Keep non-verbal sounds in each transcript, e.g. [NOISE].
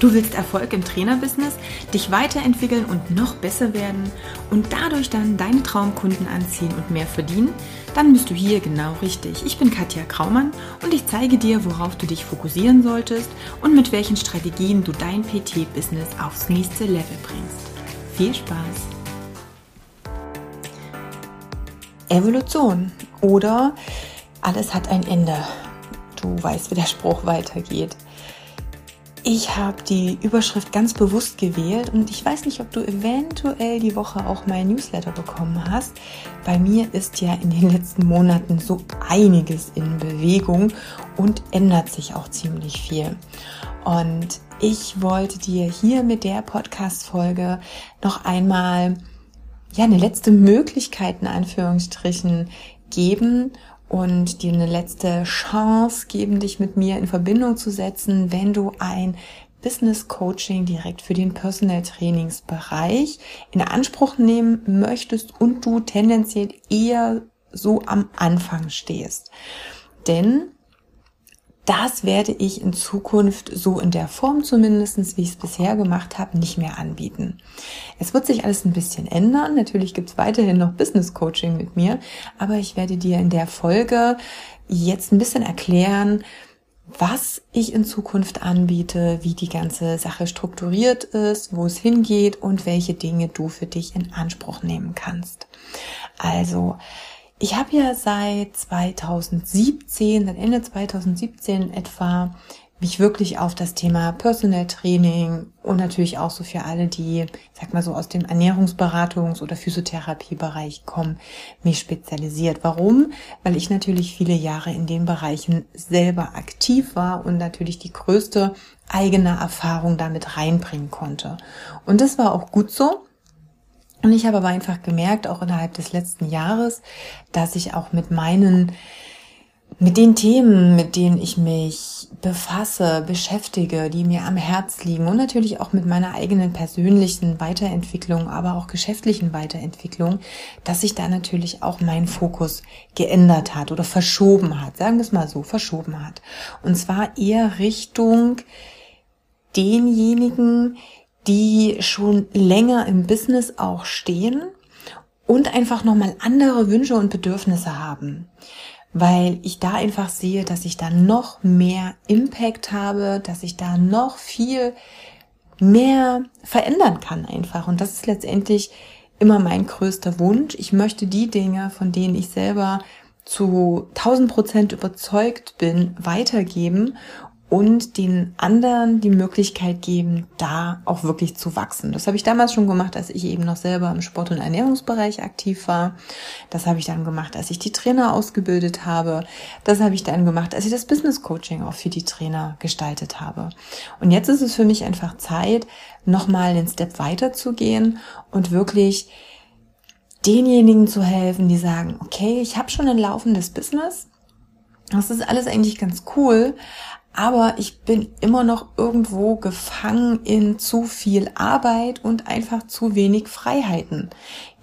Du willst Erfolg im Trainerbusiness, dich weiterentwickeln und noch besser werden und dadurch dann deine Traumkunden anziehen und mehr verdienen? Dann bist du hier genau richtig. Ich bin Katja Kraumann und ich zeige dir, worauf du dich fokussieren solltest und mit welchen Strategien du dein PT-Business aufs nächste Level bringst. Viel Spaß! Evolution oder alles hat ein Ende. Du weißt, wie der Spruch weitergeht. Ich habe die Überschrift ganz bewusst gewählt und ich weiß nicht, ob du eventuell die Woche auch mein Newsletter bekommen hast. Bei mir ist ja in den letzten Monaten so einiges in Bewegung und ändert sich auch ziemlich viel. Und ich wollte dir hier mit der Podcast-Folge noch einmal ja, eine letzte Möglichkeit in Anführungsstrichen geben und dir eine letzte Chance geben, dich mit mir in Verbindung zu setzen, wenn du ein Business Coaching direkt für den Personal Trainingsbereich in Anspruch nehmen möchtest und du tendenziell eher so am Anfang stehst. Denn das werde ich in Zukunft so in der Form zumindestens, wie ich es bisher gemacht habe, nicht mehr anbieten. Es wird sich alles ein bisschen ändern. Natürlich gibt es weiterhin noch Business Coaching mit mir, aber ich werde dir in der Folge jetzt ein bisschen erklären, was ich in Zukunft anbiete, wie die ganze Sache strukturiert ist, wo es hingeht und welche Dinge du für dich in Anspruch nehmen kannst. Also, ich habe ja seit 2017, seit Ende 2017 etwa, mich wirklich auf das Thema Personal Training und natürlich auch so für alle, die, sag mal so, aus dem Ernährungsberatungs- oder Physiotherapiebereich kommen, mich spezialisiert. Warum? Weil ich natürlich viele Jahre in den Bereichen selber aktiv war und natürlich die größte eigene Erfahrung damit reinbringen konnte. Und das war auch gut so. Und ich habe aber einfach gemerkt, auch innerhalb des letzten Jahres, dass ich auch mit meinen, mit den Themen, mit denen ich mich befasse, beschäftige, die mir am Herz liegen und natürlich auch mit meiner eigenen persönlichen Weiterentwicklung, aber auch geschäftlichen Weiterentwicklung, dass sich da natürlich auch mein Fokus geändert hat oder verschoben hat, sagen wir es mal so, verschoben hat. Und zwar eher Richtung denjenigen, die schon länger im Business auch stehen und einfach nochmal andere Wünsche und Bedürfnisse haben. Weil ich da einfach sehe, dass ich da noch mehr Impact habe, dass ich da noch viel mehr verändern kann einfach. Und das ist letztendlich immer mein größter Wunsch. Ich möchte die Dinge, von denen ich selber zu 1000 Prozent überzeugt bin, weitergeben und den anderen die Möglichkeit geben, da auch wirklich zu wachsen. Das habe ich damals schon gemacht, als ich eben noch selber im Sport- und Ernährungsbereich aktiv war. Das habe ich dann gemacht, als ich die Trainer ausgebildet habe. Das habe ich dann gemacht, als ich das Business Coaching auch für die Trainer gestaltet habe. Und jetzt ist es für mich einfach Zeit, nochmal den Step weiter zu gehen und wirklich denjenigen zu helfen, die sagen, okay, ich habe schon ein laufendes Business. Das ist alles eigentlich ganz cool, aber ich bin immer noch irgendwo gefangen in zu viel Arbeit und einfach zu wenig Freiheiten,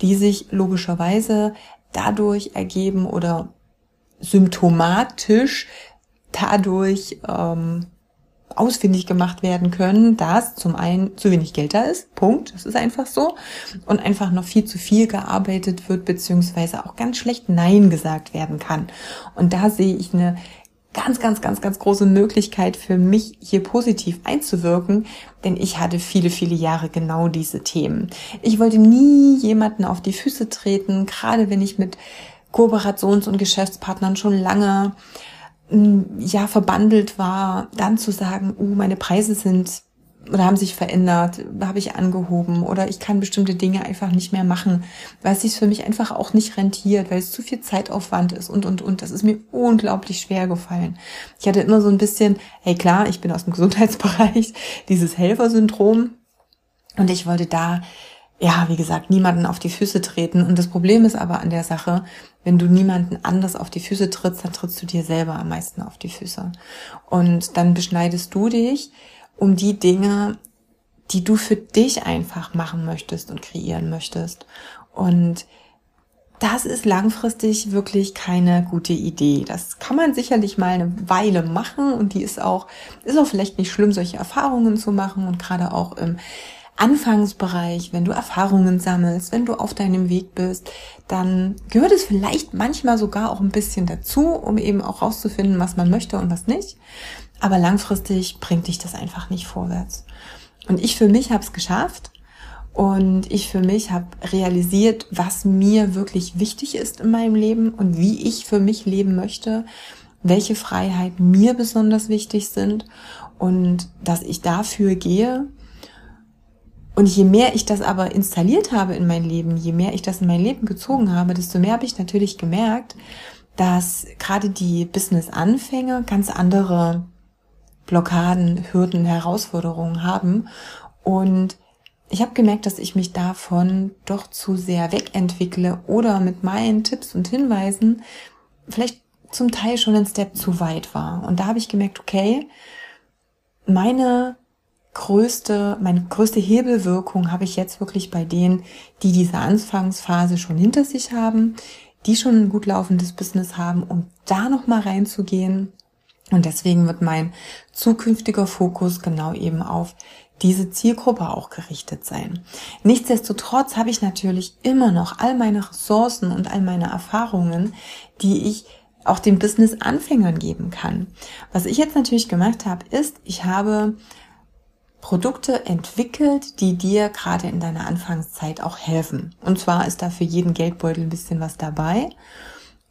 die sich logischerweise dadurch ergeben oder symptomatisch dadurch ähm, ausfindig gemacht werden können, dass zum einen zu wenig Geld da ist, Punkt, das ist einfach so, und einfach noch viel zu viel gearbeitet wird, beziehungsweise auch ganz schlecht Nein gesagt werden kann. Und da sehe ich eine ganz, ganz, ganz, ganz große Möglichkeit für mich hier positiv einzuwirken, denn ich hatte viele, viele Jahre genau diese Themen. Ich wollte nie jemanden auf die Füße treten, gerade wenn ich mit Kooperations- und Geschäftspartnern schon lange mm, ja verbandelt war, dann zu sagen, uh, meine Preise sind oder haben sich verändert, habe ich angehoben oder ich kann bestimmte Dinge einfach nicht mehr machen, weil es sich für mich einfach auch nicht rentiert, weil es zu viel Zeitaufwand ist und, und, und. Das ist mir unglaublich schwer gefallen. Ich hatte immer so ein bisschen, hey klar, ich bin aus dem [LAUGHS] Gesundheitsbereich, dieses Helfersyndrom und ich wollte da, ja, wie gesagt, niemanden auf die Füße treten. Und das Problem ist aber an der Sache, wenn du niemanden anders auf die Füße trittst, dann trittst du dir selber am meisten auf die Füße. Und dann beschneidest du dich um die Dinge, die du für dich einfach machen möchtest und kreieren möchtest. Und das ist langfristig wirklich keine gute Idee. Das kann man sicherlich mal eine Weile machen und die ist auch, ist auch vielleicht nicht schlimm, solche Erfahrungen zu machen und gerade auch im Anfangsbereich, wenn du Erfahrungen sammelst, wenn du auf deinem Weg bist, dann gehört es vielleicht manchmal sogar auch ein bisschen dazu, um eben auch rauszufinden, was man möchte und was nicht. Aber langfristig bringt dich das einfach nicht vorwärts. Und ich für mich habe es geschafft, und ich für mich habe realisiert, was mir wirklich wichtig ist in meinem Leben und wie ich für mich leben möchte, welche Freiheiten mir besonders wichtig sind und dass ich dafür gehe. Und je mehr ich das aber installiert habe in mein Leben, je mehr ich das in mein Leben gezogen habe, desto mehr habe ich natürlich gemerkt, dass gerade die Business-Anfänger ganz andere Blockaden, Hürden, Herausforderungen haben und ich habe gemerkt, dass ich mich davon doch zu sehr wegentwickle oder mit meinen Tipps und Hinweisen vielleicht zum Teil schon ein Step zu weit war. Und da habe ich gemerkt, okay, meine größte, meine größte Hebelwirkung habe ich jetzt wirklich bei denen, die diese Anfangsphase schon hinter sich haben, die schon ein gut laufendes Business haben, um da nochmal reinzugehen. Und deswegen wird mein zukünftiger Fokus genau eben auf diese Zielgruppe auch gerichtet sein. Nichtsdestotrotz habe ich natürlich immer noch all meine Ressourcen und all meine Erfahrungen, die ich auch den Business-Anfängern geben kann. Was ich jetzt natürlich gemacht habe, ist, ich habe Produkte entwickelt, die dir gerade in deiner Anfangszeit auch helfen. Und zwar ist da für jeden Geldbeutel ein bisschen was dabei.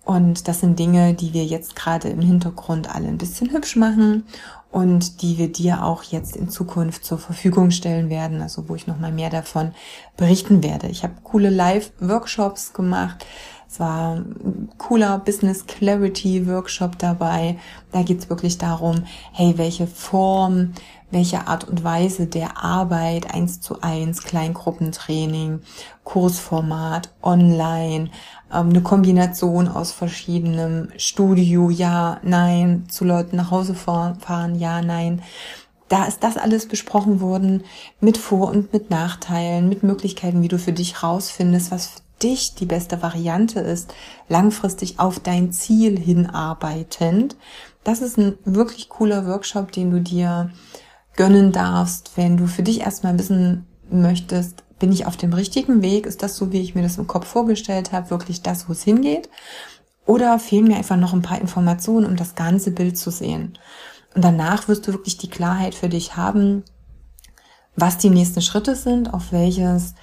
Und das sind Dinge, die wir jetzt gerade im Hintergrund alle ein bisschen hübsch machen und die wir dir auch jetzt in Zukunft zur Verfügung stellen werden, also wo ich noch mal mehr davon berichten werde. Ich habe coole Live-Workshops gemacht. Es war ein cooler Business Clarity Workshop dabei. Da geht's wirklich darum, hey, welche Form, welche Art und Weise der Arbeit, eins zu eins, Kleingruppentraining, Kursformat, online, ähm, eine Kombination aus verschiedenem Studio, ja, nein, zu Leuten nach Hause fahren, ja, nein. Da ist das alles besprochen worden mit Vor- und mit Nachteilen, mit Möglichkeiten, wie du für dich rausfindest, was für dich die beste Variante ist, langfristig auf dein Ziel hinarbeitend. Das ist ein wirklich cooler Workshop, den du dir gönnen darfst, wenn du für dich erstmal wissen möchtest, bin ich auf dem richtigen Weg? Ist das so, wie ich mir das im Kopf vorgestellt habe, wirklich das, wo es hingeht? Oder fehlen mir einfach noch ein paar Informationen, um das ganze Bild zu sehen? Und danach wirst du wirklich die Klarheit für dich haben, was die nächsten Schritte sind, auf welches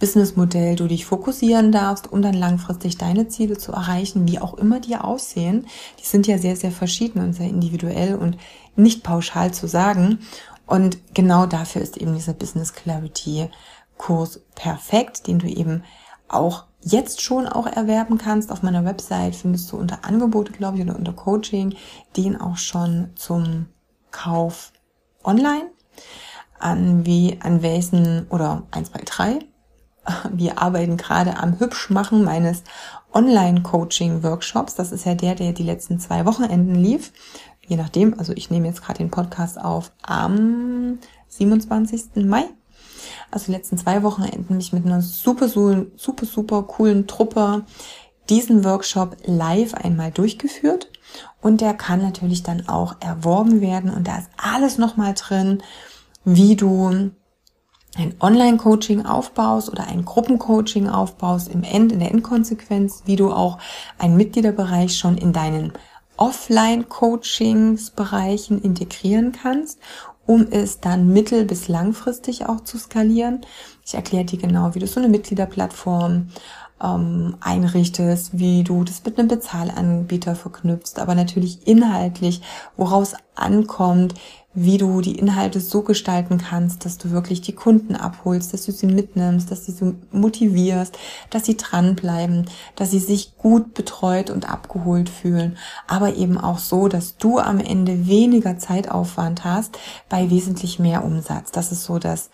Businessmodell du dich fokussieren darfst, um dann langfristig deine Ziele zu erreichen, wie auch immer die aussehen. Die sind ja sehr, sehr verschieden und sehr individuell und nicht pauschal zu sagen. Und genau dafür ist eben dieser Business Clarity Kurs perfekt, den du eben auch jetzt schon auch erwerben kannst. Auf meiner Website findest du unter Angebote, glaube ich, oder unter Coaching den auch schon zum Kauf online. An wie, an welchen, oder eins bei drei. [LAUGHS] Wir arbeiten gerade am Hübschmachen meines Online-Coaching-Workshops. Das ist ja der, der die letzten zwei Wochenenden lief. Je nachdem, also ich nehme jetzt gerade den Podcast auf am 27. Mai also die letzten zwei Wochenenden mich mit einer super, super, super coolen Truppe diesen Workshop live einmal durchgeführt und der kann natürlich dann auch erworben werden und da ist alles nochmal drin, wie du ein Online-Coaching aufbaust oder ein Gruppencoaching aufbaust im End, in der Endkonsequenz, wie du auch einen Mitgliederbereich schon in deinen Offline-Coachings-Bereichen integrieren kannst um es dann mittel- bis langfristig auch zu skalieren. Ich erkläre dir genau, wie du so eine Mitgliederplattform ähm, einrichtest, wie du das mit einem Bezahlanbieter verknüpfst, aber natürlich inhaltlich, woraus ankommt, wie du die Inhalte so gestalten kannst, dass du wirklich die Kunden abholst, dass du sie mitnimmst, dass du sie motivierst, dass sie dranbleiben, dass sie sich gut betreut und abgeholt fühlen, aber eben auch so, dass du am Ende weniger Zeitaufwand hast bei wesentlich mehr Umsatz. Das ist so das,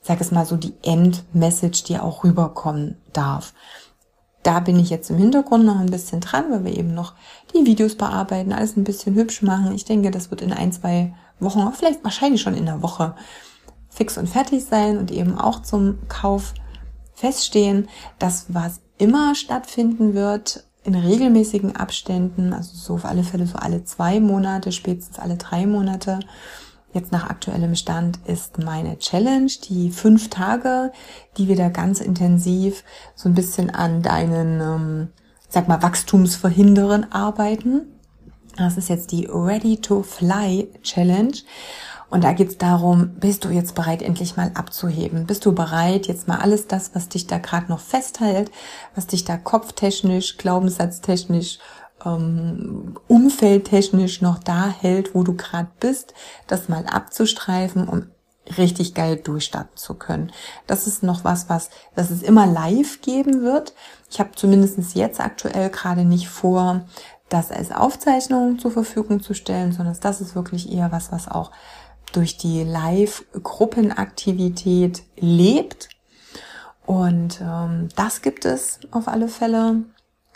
sag es mal so, die Endmessage, die auch rüberkommen darf. Da bin ich jetzt im Hintergrund noch ein bisschen dran, weil wir eben noch die Videos bearbeiten, alles ein bisschen hübsch machen. Ich denke, das wird in ein, zwei Wochen, vielleicht wahrscheinlich schon in der Woche fix und fertig sein und eben auch zum Kauf feststehen. Das, was immer stattfinden wird, in regelmäßigen Abständen, also so auf alle Fälle so alle zwei Monate, spätestens alle drei Monate. Jetzt nach aktuellem Stand ist meine Challenge, die fünf Tage, die wir da ganz intensiv so ein bisschen an deinen, ähm, sag mal, Wachstumsverhinderen arbeiten. Das ist jetzt die Ready to Fly Challenge. Und da geht's darum, bist du jetzt bereit, endlich mal abzuheben? Bist du bereit, jetzt mal alles das, was dich da gerade noch festhält, was dich da kopftechnisch, glaubenssatztechnisch, ähm, umfeldtechnisch noch da hält, wo du gerade bist, das mal abzustreifen, um richtig geil durchstarten zu können. Das ist noch was, was, dass es immer live geben wird. Ich habe zumindest jetzt aktuell gerade nicht vor, das als Aufzeichnung zur Verfügung zu stellen, sondern das ist wirklich eher was, was auch durch die Live-Gruppenaktivität lebt. Und ähm, das gibt es auf alle Fälle.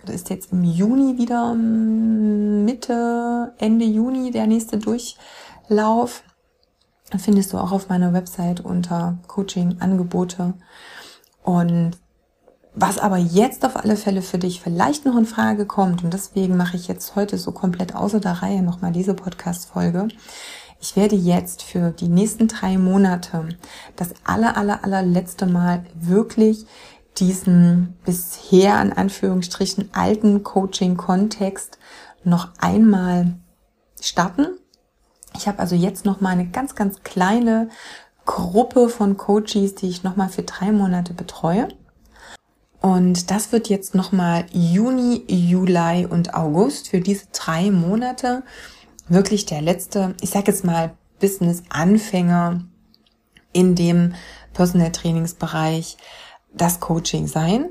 Das ist jetzt im Juni wieder, Mitte, Ende Juni der nächste Durchlauf. Findest du auch auf meiner Website unter Coaching-Angebote. Und was aber jetzt auf alle Fälle für dich vielleicht noch in Frage kommt, und deswegen mache ich jetzt heute so komplett außer der Reihe nochmal diese Podcast-Folge, ich werde jetzt für die nächsten drei Monate das aller, aller, allerletzte Mal wirklich diesen bisher in Anführungsstrichen alten Coaching-Kontext noch einmal starten. Ich habe also jetzt noch mal eine ganz, ganz kleine Gruppe von Coaches, die ich noch mal für drei Monate betreue. Und das wird jetzt noch mal Juni, Juli und August für diese drei Monate wirklich der letzte, ich sage jetzt mal, Business-Anfänger in dem Personal Trainingsbereich das Coaching sein.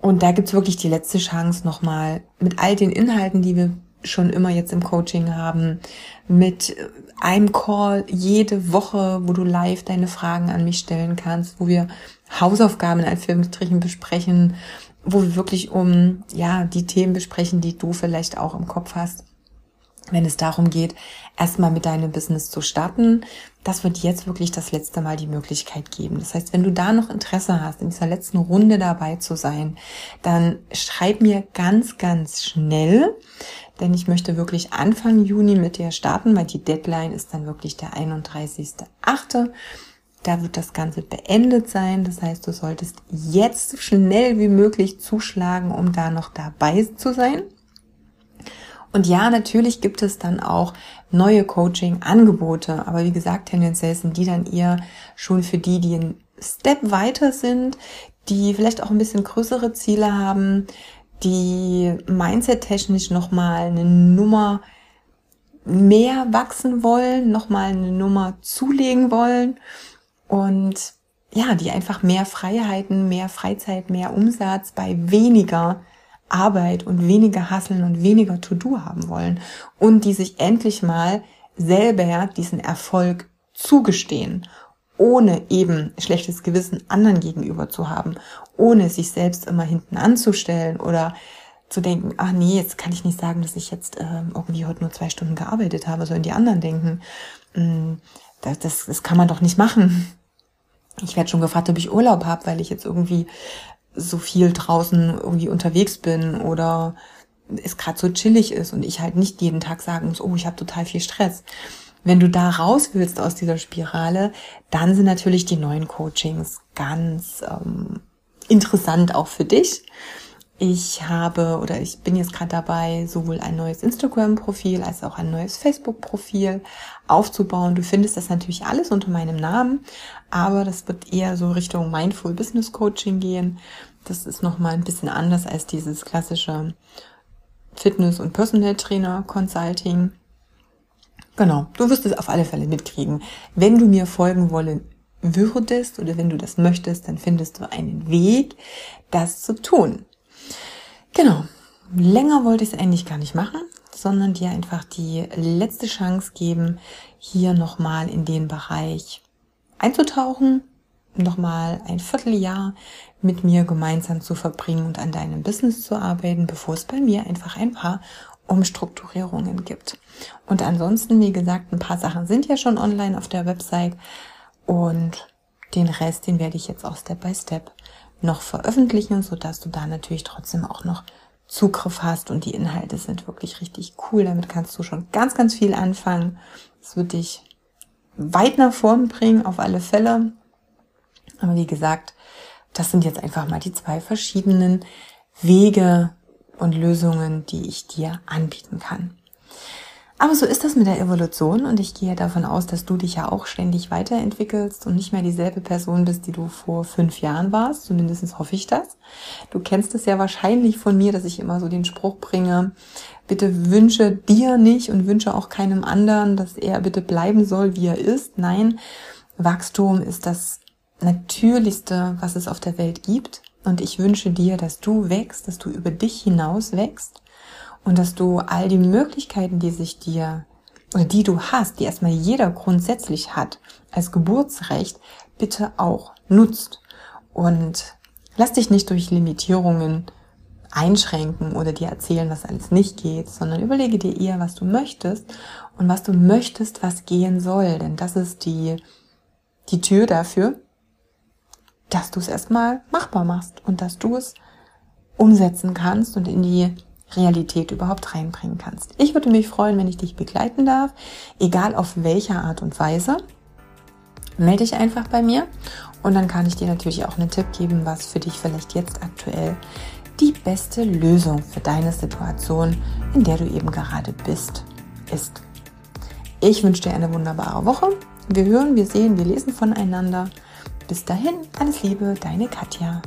Und da gibt's wirklich die letzte Chance nochmal mit all den Inhalten, die wir schon immer jetzt im Coaching haben, mit einem Call jede Woche, wo du live deine Fragen an mich stellen kannst, wo wir Hausaufgaben in Anführungsstrichen besprechen, wo wir wirklich um, ja, die Themen besprechen, die du vielleicht auch im Kopf hast wenn es darum geht, erstmal mit deinem Business zu starten. Das wird jetzt wirklich das letzte Mal die Möglichkeit geben. Das heißt, wenn du da noch Interesse hast, in dieser letzten Runde dabei zu sein, dann schreib mir ganz, ganz schnell, denn ich möchte wirklich Anfang Juni mit dir starten, weil die Deadline ist dann wirklich der 31.8. Da wird das Ganze beendet sein. Das heißt, du solltest jetzt schnell wie möglich zuschlagen, um da noch dabei zu sein. Und ja, natürlich gibt es dann auch neue Coaching-Angebote, aber wie gesagt, tendenziell sind die dann eher schon für die, die einen Step weiter sind, die vielleicht auch ein bisschen größere Ziele haben, die mindset-technisch nochmal eine Nummer mehr wachsen wollen, nochmal eine Nummer zulegen wollen und ja, die einfach mehr Freiheiten, mehr Freizeit, mehr Umsatz bei weniger Arbeit und weniger Hasseln und weniger To-Do haben wollen und die sich endlich mal selber diesen Erfolg zugestehen, ohne eben schlechtes Gewissen anderen gegenüber zu haben, ohne sich selbst immer hinten anzustellen oder zu denken, ach nee, jetzt kann ich nicht sagen, dass ich jetzt äh, irgendwie heute nur zwei Stunden gearbeitet habe, sollen die anderen denken. Mm, das, das, das kann man doch nicht machen. Ich werde schon gefragt, ob ich Urlaub habe, weil ich jetzt irgendwie so viel draußen irgendwie unterwegs bin oder es gerade so chillig ist und ich halt nicht jeden Tag sagen muss, oh, ich habe total viel Stress. Wenn du da raus willst aus dieser Spirale, dann sind natürlich die neuen Coachings ganz ähm, interessant auch für dich. Ich habe oder ich bin jetzt gerade dabei, sowohl ein neues Instagram-Profil als auch ein neues Facebook-Profil aufzubauen. Du findest das natürlich alles unter meinem Namen, aber das wird eher so Richtung Mindful Business Coaching gehen. Das ist nochmal ein bisschen anders als dieses klassische Fitness- und Personal Trainer Consulting. Genau, du wirst es auf alle Fälle mitkriegen. Wenn du mir folgen wollen würdest oder wenn du das möchtest, dann findest du einen Weg, das zu tun. Genau. Länger wollte ich es eigentlich gar nicht machen, sondern dir einfach die letzte Chance geben, hier nochmal in den Bereich einzutauchen, nochmal ein Vierteljahr mit mir gemeinsam zu verbringen und an deinem Business zu arbeiten, bevor es bei mir einfach ein paar Umstrukturierungen gibt. Und ansonsten, wie gesagt, ein paar Sachen sind ja schon online auf der Website und den Rest, den werde ich jetzt auch Step by Step noch veröffentlichen, sodass du da natürlich trotzdem auch noch Zugriff hast und die Inhalte sind wirklich richtig cool. Damit kannst du schon ganz, ganz viel anfangen. Es wird dich weit nach vorn bringen, auf alle Fälle. Aber wie gesagt, das sind jetzt einfach mal die zwei verschiedenen Wege und Lösungen, die ich dir anbieten kann. Aber so ist das mit der Evolution und ich gehe davon aus, dass du dich ja auch ständig weiterentwickelst und nicht mehr dieselbe Person bist, die du vor fünf Jahren warst. Zumindest hoffe ich das. Du kennst es ja wahrscheinlich von mir, dass ich immer so den Spruch bringe, bitte wünsche dir nicht und wünsche auch keinem anderen, dass er bitte bleiben soll, wie er ist. Nein, Wachstum ist das Natürlichste, was es auf der Welt gibt. Und ich wünsche dir, dass du wächst, dass du über dich hinaus wächst und dass du all die Möglichkeiten, die sich dir oder die du hast, die erstmal jeder grundsätzlich hat, als Geburtsrecht, bitte auch nutzt. Und lass dich nicht durch Limitierungen einschränken oder dir erzählen, was alles nicht geht, sondern überlege dir eher, was du möchtest und was du möchtest, was gehen soll. Denn das ist die, die Tür dafür, dass du es erstmal machbar machst und dass du es umsetzen kannst und in die Realität überhaupt reinbringen kannst. Ich würde mich freuen, wenn ich dich begleiten darf, egal auf welcher Art und Weise. Melde dich einfach bei mir und dann kann ich dir natürlich auch einen Tipp geben, was für dich vielleicht jetzt aktuell die beste Lösung für deine Situation, in der du eben gerade bist, ist. Ich wünsche dir eine wunderbare Woche. Wir hören, wir sehen, wir lesen voneinander. Bis dahin, alles Liebe, deine Katja.